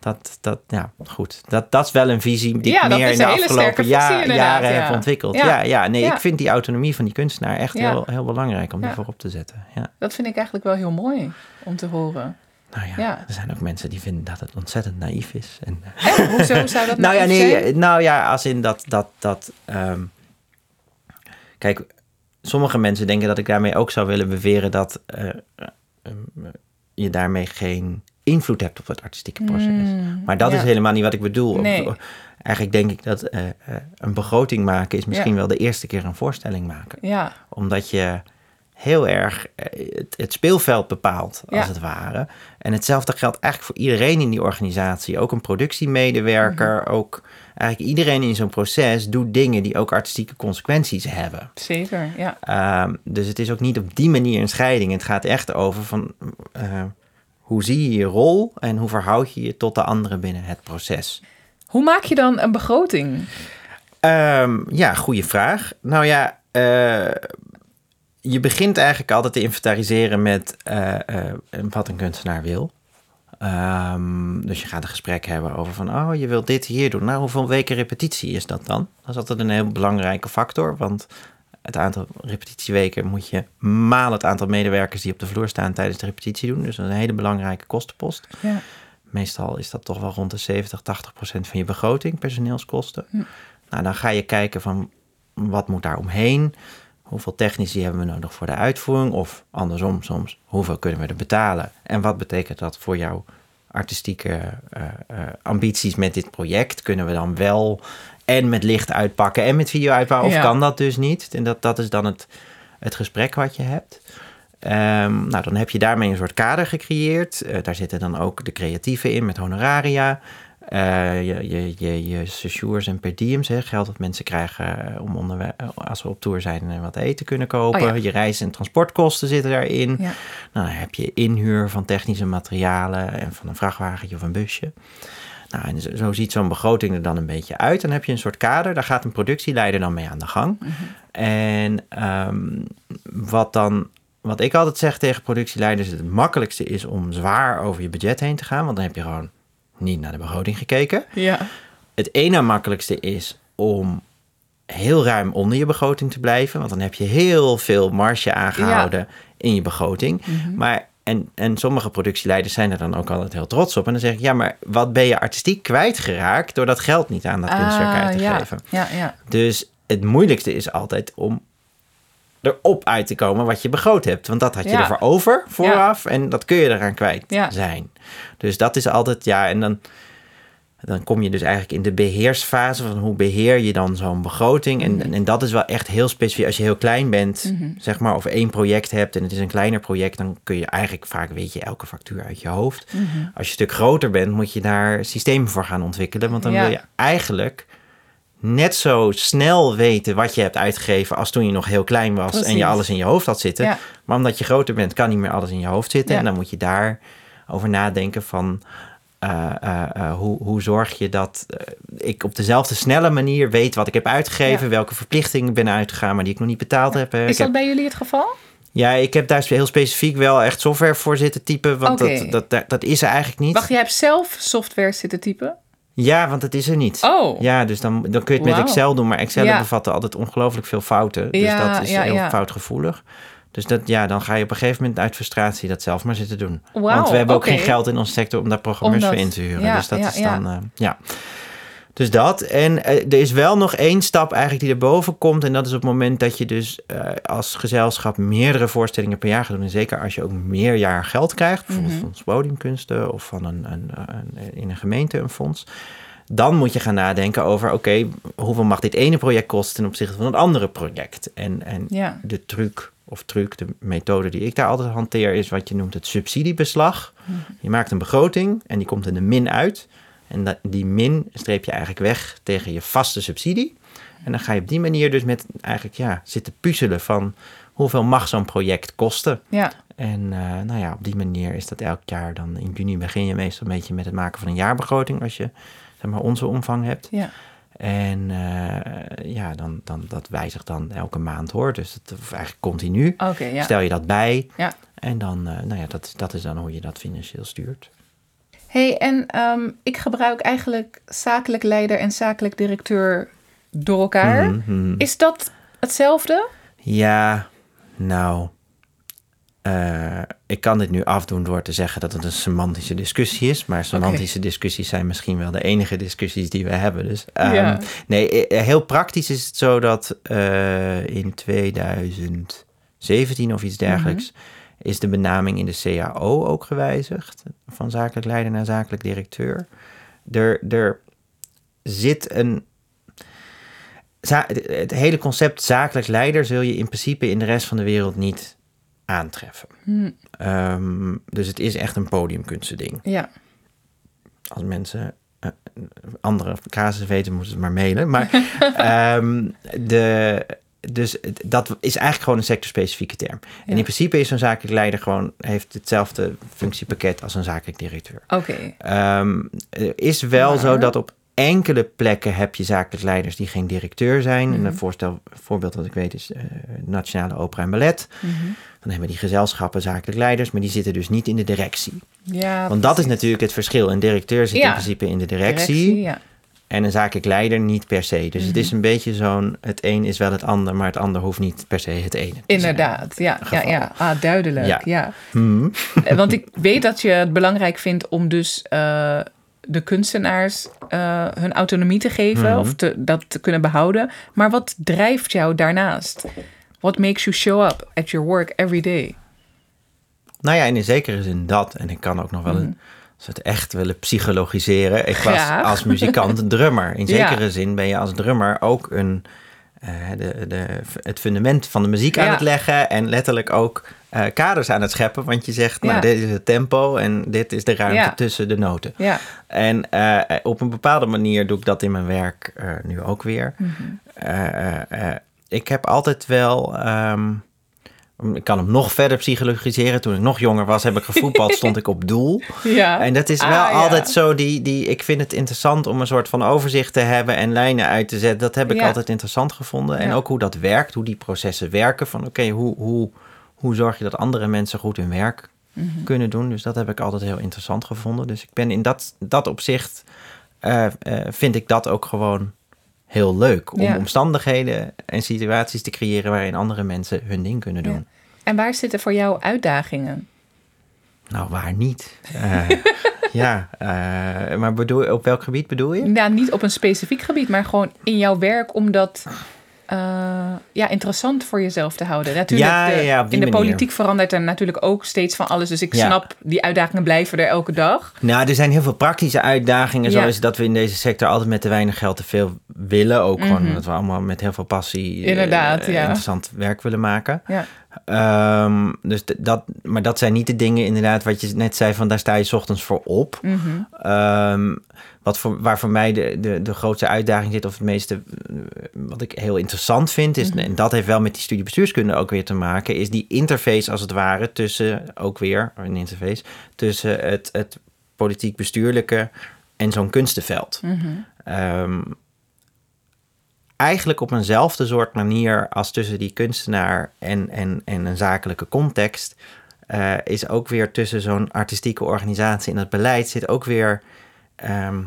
dat, dat, ja, goed. Dat, dat is wel een visie die Ja, ik meer in de afgelopen ja- jaren ja. heb ontwikkeld. Ja. Ja, nee, ik vind die autonomie van die kunstenaar echt heel, heel belangrijk om die voorop te zetten. Ja. Dat vind ik eigenlijk wel heel mooi om te horen. Nou ja, Ja. er zijn ook mensen die vinden dat het ontzettend naïef is. En, Echt? Hoezo zou dat nou ja, nee, zijn? eh, nou ja, als in dat, dat, dat ehm, kijk, sommige mensen denken dat ik daarmee ook zou willen beweren dat eh, eh, je daarmee geen invloed hebt op het artistieke proces. Mm, Maar dat ja. is helemaal niet wat ik bedoel. Nee. Eigenlijk denk ik dat eh, eh, een begroting maken is misschien Ja. wel de eerste keer een voorstelling maken. Ja, Omdat je heel erg eh, het, het speelveld bepaalt, als het ware. En hetzelfde geldt eigenlijk voor iedereen in die organisatie. Ook een productiemedewerker, Mhm. ook eigenlijk iedereen in zo'n proces doet dingen die ook artistieke consequenties hebben. zeker. Ja. Ehm, dus het is ook niet op die manier een scheiding. Het gaat echt over van hoe zie je je rol en hoe verhoud je je tot de anderen binnen het proces. Hoe maak je dan een begroting? Ehm, ja, goede vraag. Nou ja, eh, je begint eigenlijk altijd te inventariseren met eh, eh, wat een kunstenaar wil. Ehm, dus je gaat een gesprek hebben over van, oh, je wilt dit hier doen. Nou, hoeveel weken repetitie is dat dan? Dat is altijd een heel belangrijke factor, want het aantal repetitieweken moet je malen het aantal medewerkers die op de vloer staan tijdens de repetitie doen. Dus dat is een hele belangrijke kostenpost. Ja. Meestal is dat toch wel rond de 70, 80 procent van je begroting, personeelskosten. Hm. Nou, dan ga je kijken van wat moet daar omheen? Hoeveel technici hebben we nodig voor de uitvoering? Of andersom soms, hoeveel kunnen we er betalen? En wat betekent dat voor jouw artistieke eh, eh, ambities met dit project? Kunnen we dan wel en met licht uitpakken en met video uitpakken? Of Ja. kan dat dus niet? En dat, dat is dan het, het gesprek wat je hebt. Ehm, nou, dan heb je daarmee een soort kader gecreëerd. Eh, daar zitten dan ook de creatieven in met honoraria. Eh, je, je, je, je séjours en per diems, hè, geld dat mensen krijgen eh, om onderweg, als we op tour zijn en wat eten kunnen kopen. Oh ja. Je reis- en transportkosten zitten daarin. Ja. Nou, dan heb je inhuur van technische materialen en van een vrachtwagentje of een busje. Nou, en zo, ziet zo'n begroting er dan een beetje uit. Dan heb je een soort kader, daar gaat een productieleider dan mee aan de gang. En ehm, wat dan, wat ik altijd zeg tegen productieleiders, het makkelijkste is om zwaar over je budget heen te gaan, want dan heb je gewoon niet naar de begroting gekeken. Ja. Het ene makkelijkste is om heel ruim onder je begroting te blijven, want dan heb je heel veel marge aangehouden in je begroting. Maar en, en sommige productieleiders zijn er dan ook altijd heel trots op. En dan zeg ik, ja, maar wat ben je artistiek kwijtgeraakt door dat geld niet aan dat kunstwerk uit te Ah, ja. geven? Ja, ja. Dus het moeilijkste is altijd om erop uit te komen wat je begroot hebt. Want dat had je Ja. ervoor over vooraf en dat kun je eraan kwijt zijn. Dus dat is altijd, ja, en dan... dan kom je dus eigenlijk in de beheersfase van hoe beheer je dan zo'n begroting. En, en dat is wel echt heel specifiek. Als je heel klein bent, zeg maar, of één project hebt en het is een kleiner project, dan kun je eigenlijk vaak weet je elke factuur uit je hoofd. Als je een stuk groter bent, moet je daar systemen voor gaan ontwikkelen. Want dan Ja. wil je eigenlijk net zo snel weten wat je hebt uitgegeven als toen je nog heel klein was en je alles in je hoofd had zitten. Ja. Maar omdat je groter bent, kan niet meer alles in je hoofd zitten. Ja. En dan moet je daar over nadenken van eh, eh, eh, hoe, hoe zorg je dat ik op dezelfde snelle manier weet wat ik heb uitgegeven, Ja. welke verplichtingen ik ben uitgegaan, maar die ik nog niet betaald heb. Is ik dat heb bij jullie het geval? ja, ik heb daar heel specifiek wel echt software voor zitten typen, want dat, dat, dat, dat is er eigenlijk niet. Wacht, jij hebt zelf software zitten typen? Ja, want dat is er niet. Oh. Ja, dus dan, dan kun je het met. Excel doen, maar Excel Ja. bevatten altijd ongelooflijk veel fouten. Dus dat is heel foutgevoelig. Dus dat, ja, dan ga je op een gegeven moment uit frustratie dat zelf maar zitten doen. Want we hebben ook geen geld in onze sector om daar programmeurs voor in te huren. ja, dus dat ja, is ja. dan, eh, ja. Dus dat. En eh, er is wel nog één stap eigenlijk die erboven komt. En dat is op het moment dat je dus eh, als gezelschap meerdere voorstellingen per jaar gaat doen. En zeker als je ook meer jaar geld krijgt. Bijvoorbeeld Mhm. van ons podiumkunsten of van een, een, een- in een gemeente een fonds. Dan moet je gaan nadenken over, oké, hoeveel mag dit ene project kosten ten opzichte van het andere project? En, en Ja. de truc of truc, de methode die ik daar altijd hanteer, is wat je noemt het subsidiebeslag. Je maakt een begroting en die komt in de min uit. En die min streep je eigenlijk weg tegen je vaste subsidie. En dan ga je op die manier dus met eigenlijk ja, zitten puzzelen van hoeveel mag zo'n project kosten. Ja. En eh, nou ja, op die manier is dat elk jaar dan in juni begin je meestal een beetje met het maken van een jaarbegroting als je zeg maar onze omvang hebt. Ja. En eh, ja, dan, dan, dat wijzigt dan elke maand hoor. Dus dat, of eigenlijk continu. Ja. Stel je dat bij. Ja. En dan, eh, nou ja, dat, dat is dan hoe je dat financieel stuurt. hey, en ehm, ik gebruik eigenlijk zakelijk leider en zakelijk directeur door elkaar. Mhm. Is dat hetzelfde? Ja, nou. Eh, ik kan dit nu afdoen door te zeggen dat het een semantische discussie is. Maar semantische discussies zijn misschien wel de enige discussies die we hebben. Dus ehm, Ja. nee, eh, heel praktisch is het zo dat eh, in 2017 of iets dergelijks. Is de benaming in de CAO ook gewijzigd? Van zakelijk leider naar zakelijk directeur. Er, er zit een het hele concept zakelijk leider zul je in principe in de rest van de wereld niet aantreffen. Ehm, dus het is echt een podiumkunsten ding. Ja. Als mensen eh, andere casus weten, moeten ze het maar mailen. Maar ehm, de, dus dat is eigenlijk gewoon een sectorspecifieke term. En in principe is zo'n zakelijk leider gewoon heeft hetzelfde functiepakket als een zakelijk directeur. Oké. Ehm, is wel Maar- zo dat op enkele plekken heb je zakelijk leiders die geen directeur zijn. Mhm. En een voorstel, voorbeeld dat ik weet is eh, Nationale Opera en Ballet. Mhm. Dan hebben die gezelschappen zakelijk leiders, maar die zitten dus niet in de directie. Ja, Want dat is natuurlijk het verschil. Een directeur zit Ja. in principe in de directie, ja. en een zakelijk leider niet per se. Dus het Mhm. is een beetje zo'n, het een is wel het ander, maar het ander hoeft niet per se het ene te zijn. Inderdaad, ja, ja, geval. ja. Ah, duidelijk, Ja. ja. Hmm. Eh, Want ik weet dat je het belangrijk vindt om dus eh, de kunstenaars eh, hun autonomie te geven Mhm. of te, dat te kunnen behouden. Maar wat drijft jou daarnaast? What makes you show up at your work every day? Nou ja, in zekere zin dat. En ik kan ook nog wel een soort echt willen psychologiseren. Ik was als muzikant drummer. In Ja. zekere zin ben je als drummer ook een, eh, de, de, het fundament van de muziek aan het leggen. En letterlijk ook eh, kaders aan het scheppen. Want je zegt, nou, Ja. dit is het tempo en dit is de ruimte Ja. tussen de noten. Ja, En eh, op een bepaalde manier doe ik dat in mijn werk eh, nu ook weer. Mhm. Ik heb altijd wel. ehm, ik kan hem nog verder psychologiseren. Toen ik nog jonger was, heb ik gevoetbald, stond ik op doel. ja. En dat is Ah, wel ja. altijd zo. Die, die, ik vind het interessant om een soort van overzicht te hebben en lijnen uit te zetten. Dat heb ik Ja. altijd interessant gevonden. En ook hoe dat werkt, hoe die processen werken. Van oké, hoe, hoe, hoe zorg je dat andere mensen goed hun werk Mhm. kunnen doen. Dus dat heb ik altijd heel interessant gevonden. Dus ik ben in dat, dat opzicht, eh, eh, vind ik dat ook gewoon heel leuk. Om Ja. omstandigheden en situaties te creëren waarin andere mensen hun ding kunnen doen. Ja. En waar zitten voor jou uitdagingen? Nou, waar niet? Eh, ja, maar bedoel, op welk gebied bedoel je? Nou, niet op een specifiek gebied, maar gewoon in jouw werk om dat eh, ja, interessant voor jezelf te houden. Natuurlijk, Ja, de- ja, in de manier. politiek verandert er natuurlijk ook steeds van alles. Dus ik Ja. snap, die uitdagingen blijven er elke dag. Nou, er zijn heel veel praktische uitdagingen. Zoals dat we in deze sector altijd met te weinig geld te veel willen. Ook gewoon omdat we allemaal met heel veel passie eh, Inderdaad, ja. interessant werk willen maken. Ehm, dus dat, maar dat zijn niet de dingen inderdaad wat je net zei van daar sta je 's ochtends voor op. Mhm. Ehm, wat voor, waar voor mij de, de, de grootste uitdaging zit, of het meeste eh, wat ik heel interessant vind, is, Mhm. en dat heeft wel met die studie bestuurskunde ook weer te maken, is die interface als het ware tussen, ook weer een interface, tussen het, het politiek-bestuurlijke en zo'n kunstenveld. Mhm. Ehm, eigenlijk op eenzelfde soort manier als tussen die kunstenaar en, en, en een zakelijke context, eh, is ook weer tussen zo'n artistieke organisatie en het beleid zit ook weer ehm,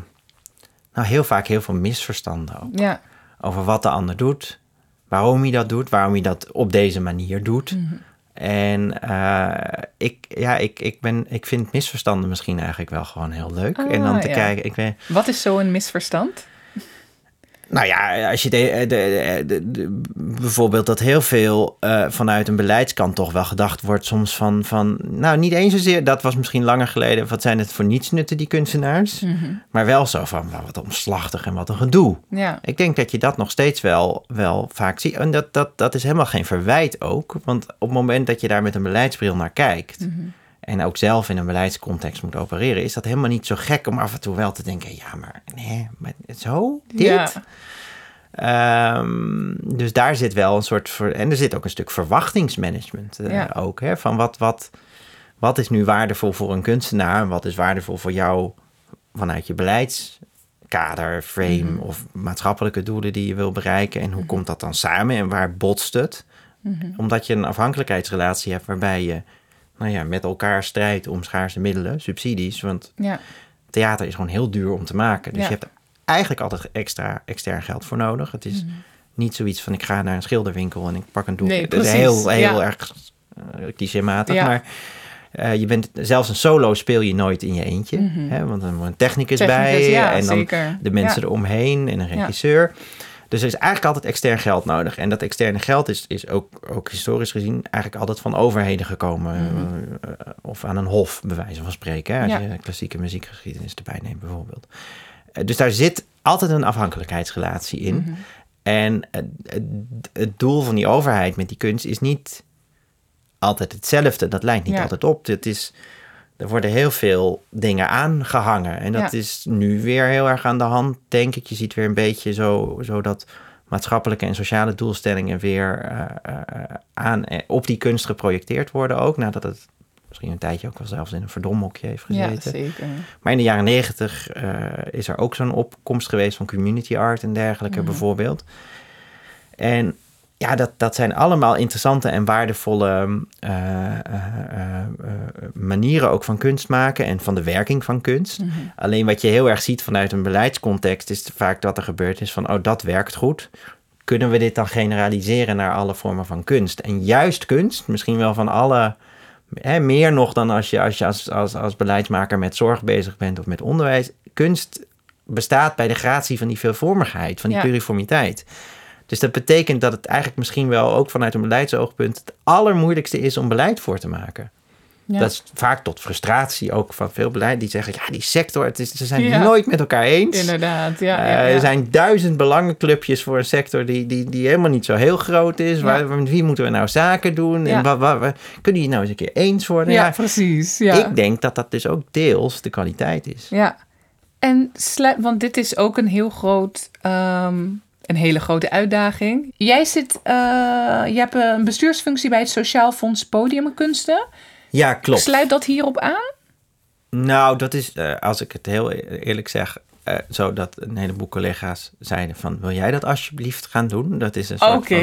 nou, heel vaak heel veel misverstanden ook. ja. over wat de ander doet, waarom hij dat doet, waarom hij dat op deze manier doet. En eh, ik, ja, ik, ik, ben, ik vind misverstanden misschien eigenlijk wel gewoon heel leuk. en dan Ah, te ja. kijken, ik Wat is zo'n misverstand? Nou ja, als je de, de, de- de- bijvoorbeeld dat heel veel eh, vanuit een beleidskant toch wel gedacht wordt soms van, van, nou niet eens zozeer, dat was misschien langer geleden, wat zijn het voor nietsnutten die kunstenaars, maar wel zo van, nou, wat omslachtig en wat een gedoe. Ja, Ik denk dat je dat nog steeds wel, wel vaak ziet. En dat, dat, dat is helemaal geen verwijt ook. Want op het moment dat je daar met een beleidsbril naar kijkt... en ook zelf in een beleidscontext moet opereren... is dat helemaal niet zo gek om af en toe wel te denken... ja, maar nee, maar zo? Dit? ja. Ehm, dus daar zit wel een soort... Ver, en er zit ook een stuk verwachtingsmanagement eh, Ja. ook. Hè, van wat, wat, wat is nu waardevol voor een kunstenaar... en wat is waardevol voor jou vanuit je beleidskader, frame... Mhm. of maatschappelijke doelen die je wil bereiken... en hoe komt dat dan samen en waar botst het? Mhm. Omdat je een afhankelijkheidsrelatie hebt... waarbij je nou ja, met elkaar strijdt om schaarse middelen, subsidies... want ja. theater is gewoon heel duur om te maken. Dus Ja. je hebt er eigenlijk altijd extra extern geld voor nodig. Het is niet zoiets van ik ga naar een schilderwinkel en ik pak een doek. Mhm. Nee, Het is heel, heel ja. erg uh, clichématig. Maar eh, je bent, zelfs een solo speel je nooit in je eentje. Hè? Want er moet een technicus, Mhm. Technicus, bij en dan zeker. de mensen eromheen en een regisseur. Dus er is eigenlijk altijd extern geld nodig. En dat externe geld is, is ook, ook historisch gezien eigenlijk altijd van overheden gekomen. eh, of aan een hof, bij wijze van spreken. Hè? Als Mhm. Ja. je klassieke muziekgeschiedenis erbij neemt bijvoorbeeld. Eh, Dus daar zit altijd een afhankelijkheidsrelatie in. Mhm. En het, het, het doel van die overheid met die kunst is niet altijd hetzelfde. Dat lijkt niet Ja. altijd op. Het is, er worden heel veel dingen aangehangen. En dat Ja. is nu weer heel erg aan de hand, denk ik. Je ziet weer een beetje zo, zo dat maatschappelijke en sociale doelstellingen weer eh, eh, aan, eh, op die kunst geprojecteerd worden ook. Nadat het misschien een tijdje ook wel zelfs in een verdomhokje heeft Ja, gezeten. zeker. Maar in de jaren negentig is er ook zo'n opkomst geweest van community art en dergelijke Mhm. bijvoorbeeld. En ja, dat, dat zijn allemaal interessante en waardevolle eh, eh, eh, eh, manieren ook van kunst maken en van de werking van kunst. Mhm. Alleen wat je heel erg ziet vanuit een beleidscontext is vaak dat er gebeurd is van, oh dat werkt goed. Kunnen we dit dan generaliseren naar alle vormen van kunst? En juist kunst, misschien wel van alle Hè, meer nog dan als je, als, je als, als, als beleidsmaker met zorg bezig bent of met onderwijs. Kunst bestaat bij de gratie van die veelvormigheid, van die Ja. pluriformiteit. Dus dat betekent dat het eigenlijk misschien wel ook vanuit een beleidsoogpunt het allermoeilijkste is om beleid voor te maken. Ja. Dat is vaak tot frustratie ook van veel beleid die zeggen, ja, die sector, het is, ze zijn Ja. nooit met elkaar eens. Inderdaad, ja. Eh, ja. Er zijn duizend belangenclubjes voor een sector die, die, die helemaal niet zo heel groot is. Waar, met wie moeten we nou zaken doen? En wat, wat, wat- kunnen jullie nou eens een keer eens worden? ja, precies. Ja. Ik denk dat dat dus ook deels de kwaliteit is. Ja, en want dit is ook een heel groot, ehm, een hele grote uitdaging. Jij zit, eh, je hebt een bestuursfunctie bij het Sociaal Fonds Podiumkunsten. Ja, klopt. Sluit dat hierop aan? Nou, dat is, eh, als ik het heel eerlijk zeg, eh, zo dat een heleboel collega's zeiden van, wil jij dat alsjeblieft gaan doen? Dat is een soort van,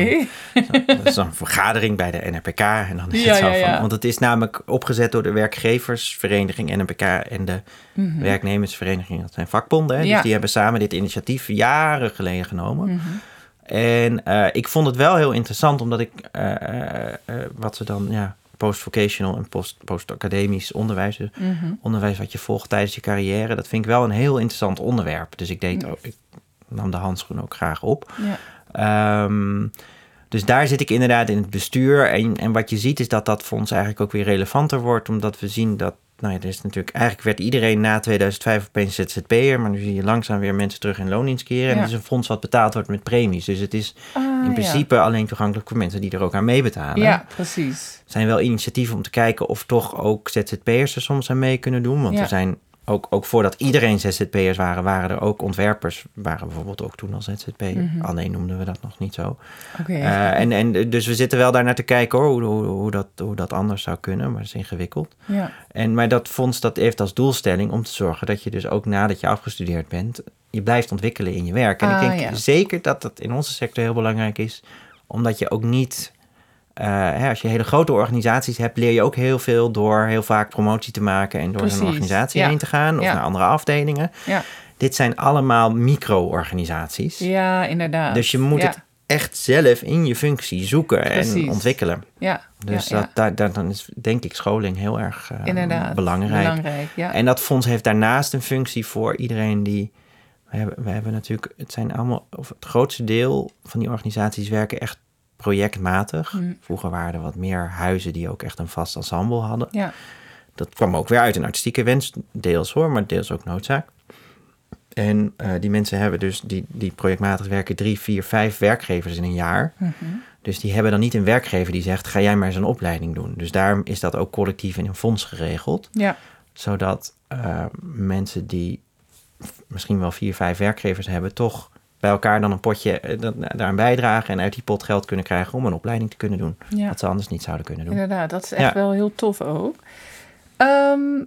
zo- dat is een vergadering bij de NRPK. En dan is Ja, het zo ja, van, want het is namelijk opgezet door de werkgeversvereniging NRPK en de werknemersvereniging, dat zijn vakbonden. Hè? Mhm. Dus die hebben samen dit initiatief jaren geleden genomen. Mhm. En eh, ik vond het wel heel interessant, omdat ik eh, wat ze dan, ja, post-vocational en post- post-academisch onderwijs, dus Mhm. onderwijs wat je volgt tijdens je carrière, dat vind ik wel een heel interessant onderwerp. Dus ik deed ook, ik nam de handschoen ook graag op. Ja. Ehm, dus daar zit ik inderdaad in het bestuur. En, en wat je ziet is dat dat fonds eigenlijk ook weer relevanter wordt, omdat we zien dat nou ja, er is natuurlijk, eigenlijk werd iedereen na 2005 opeens ZZP'er, maar nu zie je langzaam weer mensen terug in loondienst keren. En Ja. het is een fonds wat betaald wordt met premies. Dus het is Ah, in ja. principe alleen toegankelijk voor mensen die er ook aan meebetalen. Ja, precies. Er zijn wel initiatieven om te kijken of toch ook ZZP'ers er soms aan mee kunnen doen. Want er zijn ook, ook voordat iedereen ZZP'ers waren, waren er ook ontwerpers, waren bijvoorbeeld ook toen al ZZP'er. Mhm. Alleen noemden we dat nog niet zo. Eh, en, en dus we zitten wel daar naar te kijken hoor, hoe, hoe, hoe, dat, hoe dat anders zou kunnen, maar dat is ingewikkeld. ja. En, maar dat fonds dat heeft als doelstelling om te zorgen dat je dus ook nadat je afgestudeerd bent, je blijft ontwikkelen in je werk. En Ah, ik denk ja. zeker dat dat in onze sector heel belangrijk is, omdat je ook niet, hè, als je hele grote organisaties hebt, leer je ook heel veel door heel vaak promotie te maken en door Precies, een organisatie ja. heen te gaan of Ja. naar andere afdelingen. Ja. Dit zijn allemaal micro-organisaties. ja, inderdaad. Dus je moet het echt zelf in je functie zoeken Precies. en ontwikkelen. Ja, Dus ja. Dat, daar, daar, dan is denk ik scholing heel erg eh, inderdaad. belangrijk. Belangrijk, ja. En dat fonds heeft daarnaast een functie voor iedereen die. We hebben, we hebben natuurlijk, het zijn allemaal, of het grootste deel van die organisaties werken echt projectmatig. Mm. Vroeger waren er wat meer huizen die ook echt een vast ensemble hadden. ja. Dat kwam ook weer uit een artistieke wens, deels hoor, maar deels ook noodzaak. En eh, die mensen hebben dus, die, die projectmatig werken, drie, vier, vijf werkgevers in een jaar. Mhm. Dus die hebben dan niet een werkgever die zegt, ga jij maar eens een opleiding doen. Dus daarom is dat ook collectief in een fonds geregeld ja. zodat eh, mensen die misschien wel vier, vijf werkgevers hebben, toch bij elkaar dan een potje eh, daaraan bijdragen en uit die pot geld kunnen krijgen om een opleiding te kunnen doen. ja. Wat ze anders niet zouden kunnen doen. Inderdaad, dat is echt Ja. wel heel tof ook. Ehm,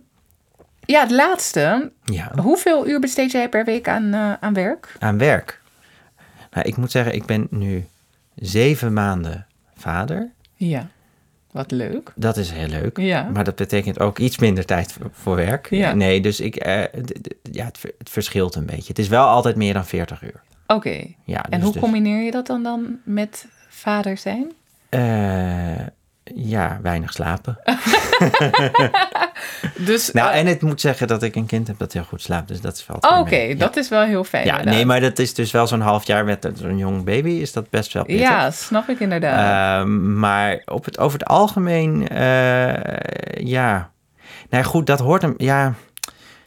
ja, het laatste. Ja, Hoeveel uur besteed jij per week aan, eh, aan werk? aan werk. Nou, ik moet zeggen, ik ben nu zeven maanden vader. Ja. Wat leuk. Dat is heel leuk. Ja. Maar dat betekent ook iets minder tijd voor- werk. Ja. Nee, dus ik, eh, ja, het, het verschilt een beetje. Het is wel altijd meer dan 40 uur. Oké. Ja, En dus- hoe dus- combineer je dat dan, dan met vader zijn? Eh, ja, weinig slapen. Dus, Nou, eh, en het moet zeggen dat ik een kind heb dat heel goed slaapt. Dus dat valt oh, wel Oké. Ja. dat is wel heel fijn. Ja, inderdaad. nee, maar dat is dus wel zo'n half jaar met zo'n jong baby. Is dat best wel pittig. Ja, snap ik inderdaad. Ehm, maar op het, over het algemeen, eh, ja. Nou goed, dat hoort hem. Ja,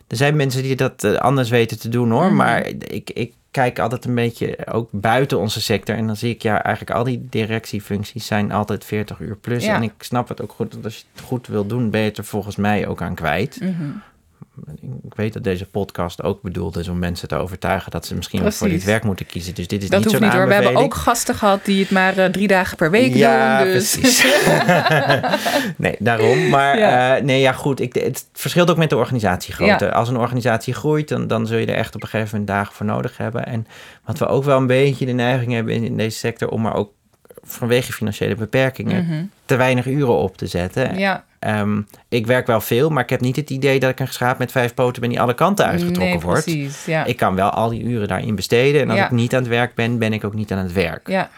er zijn mensen die dat anders weten te doen hoor. Mhm. Maar ik, ik kijk altijd een beetje ook buiten onze sector. En dan zie ik ja, eigenlijk al die directiefuncties zijn altijd 40 uur plus. Ja. En ik snap het ook goed. Dat als je het goed wil doen, ben je het er volgens mij ook aan kwijt. Mhm. Ik weet dat deze podcast ook bedoeld is om mensen te overtuigen dat ze misschien voor dit werk moeten kiezen. Dus dit is Dat niet zo'n niet. We hebben ook gasten gehad die het maar eh, drie dagen per week Ja, doen. Dus. precies. nee, daarom. Maar Ja. eh, nee, ja, goed. Ik, het verschilt ook met de organisatiegrootte. Ja. Als een organisatie groeit, dan, dan zul je er echt op een gegeven moment dagen voor nodig hebben. En wat we ook wel een beetje de neiging hebben in, in deze sector, om maar ook vanwege financiële beperkingen Mhm. te weinig uren op te zetten. Ja, Ehm, ik werk wel veel, maar ik heb niet het idee dat ik een schaap met vijf poten ben die alle kanten uitgetrokken nee, wordt. precies. Ja. Ik kan wel al die uren daarin besteden. En als Ja. ik niet aan het werk ben, ben ik ook niet aan het werk. ja.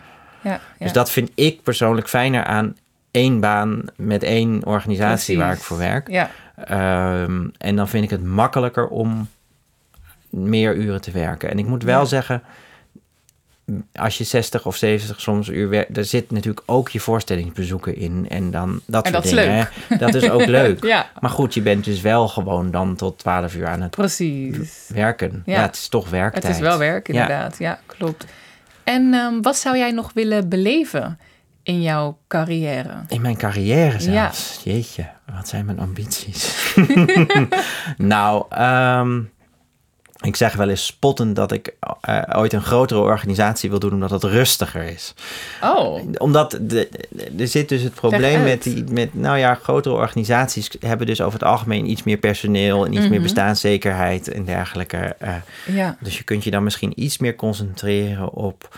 Ja. Dus dat vind ik persoonlijk fijner aan één baan met één organisatie Precies. waar ik voor werk. Ja, Ehm, en dan vind ik het makkelijker om meer uren te werken. En ik moet wel zeggen, als je 60 of 70 soms uur werkt, daar zit natuurlijk ook je voorstellingsbezoeken in. En dan dat En soort dat is dingen. hè. Dat is ook leuk. ja, Maar goed, je bent dus wel gewoon dan tot 12 uur aan het precies. werken. Ja, Ja. het is toch werktijd. Het is wel werk, inderdaad. Ja, klopt. En ehm, wat zou jij nog willen beleven in jouw carrière? In mijn carrière zelfs. Jeetje, wat zijn mijn ambities? nou, ehm, ik zeg wel eens spottend dat ik eh, ooit een grotere organisatie wil doen omdat het rustiger is. Oh, Omdat de, de- er zit dus het probleem met die, met, nou ja, grotere organisaties hebben dus over het algemeen iets meer personeel en iets meer Mhm. bestaanszekerheid en dergelijke. eh, ja. dus je kunt je dan misschien iets meer concentreren op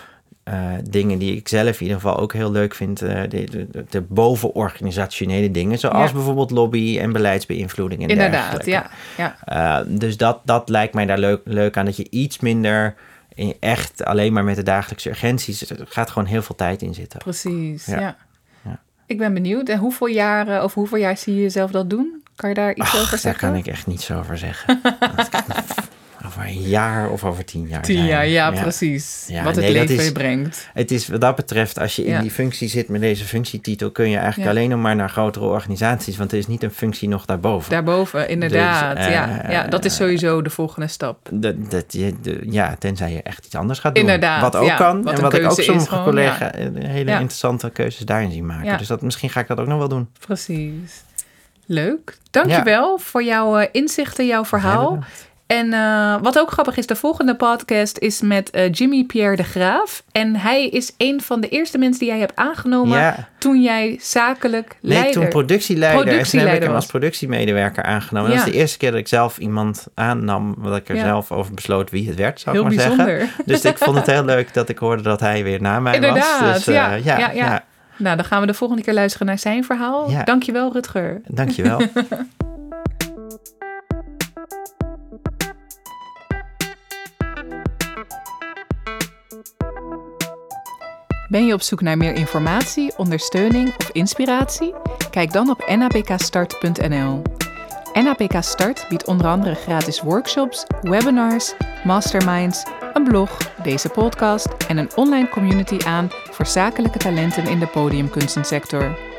eh, dingen die ik zelf in ieder geval ook heel leuk vind. eh, de, de, de bovenorganisationele dingen, zoals Ja. bijvoorbeeld lobby en beleidsbeïnvloeding en Inderdaad, dergelijke. ja. ja. Eh, dus dat, dat lijkt mij daar leuk, leuk aan, dat je iets minder in echt alleen maar met de dagelijkse urgenties, er gaat gewoon heel veel tijd in zitten. Precies, Ja. ja. Ja. Ik ben benieuwd. En hoeveel jaren, of hoeveel jaar zie je jezelf dat doen? Kan je daar iets over daar zeggen? kan ik echt niets over zeggen. Over een jaar of over tien jaar Tien zijn. jaar, ja, precies. Ja, Wat het nee, leven is- je brengt. Het is wat dat betreft, als je in Ja. die functie zit met deze functietitel, kun je eigenlijk alleen nog maar naar grotere organisaties, want er is niet een functie nog daarboven. Daarboven, inderdaad. Dus, eh, ja, ja, dat is sowieso de volgende stap. Dat, dat je, de, ja, tenzij je echt iets anders gaat doen. Inderdaad, Wat ook kan. Wat en wat ik ook sommige collega's eh, hele interessante keuzes daarin zien maken. Dus dat, misschien ga ik dat ook nog wel doen. Precies. Leuk. Dankjewel voor jouw eh, inzichten, jouw verhaal. En eh, wat ook grappig is, de volgende podcast is met eh, Jimmy Pierre de Graaf. En hij is een van de eerste mensen die jij hebt aangenomen Ja, toen jij zakelijk nee, leider... toen productieleider. en toen heb ik Productieleider hem als was. productiemedewerker aangenomen. Dat Ja. was de eerste keer dat ik zelf iemand aannam, wat ik er Ja. zelf over besloot wie het werd, zou Heel ik maar bijzonder. zeggen. Dus ik vond het heel leuk dat ik hoorde dat hij weer na mij Inderdaad, was. Dus eh, ja, ja, ja. Nou, dan gaan we de volgende keer luisteren naar zijn verhaal. Dankjewel, Rutger. Dankjewel. Ben je op zoek naar meer informatie, ondersteuning of inspiratie? Kijk dan op nabkstart.nl. NAPK Start biedt onder andere gratis workshops, webinars, masterminds, een blog, deze podcast en een online community aan voor zakelijke talenten in de podiumkunstensector.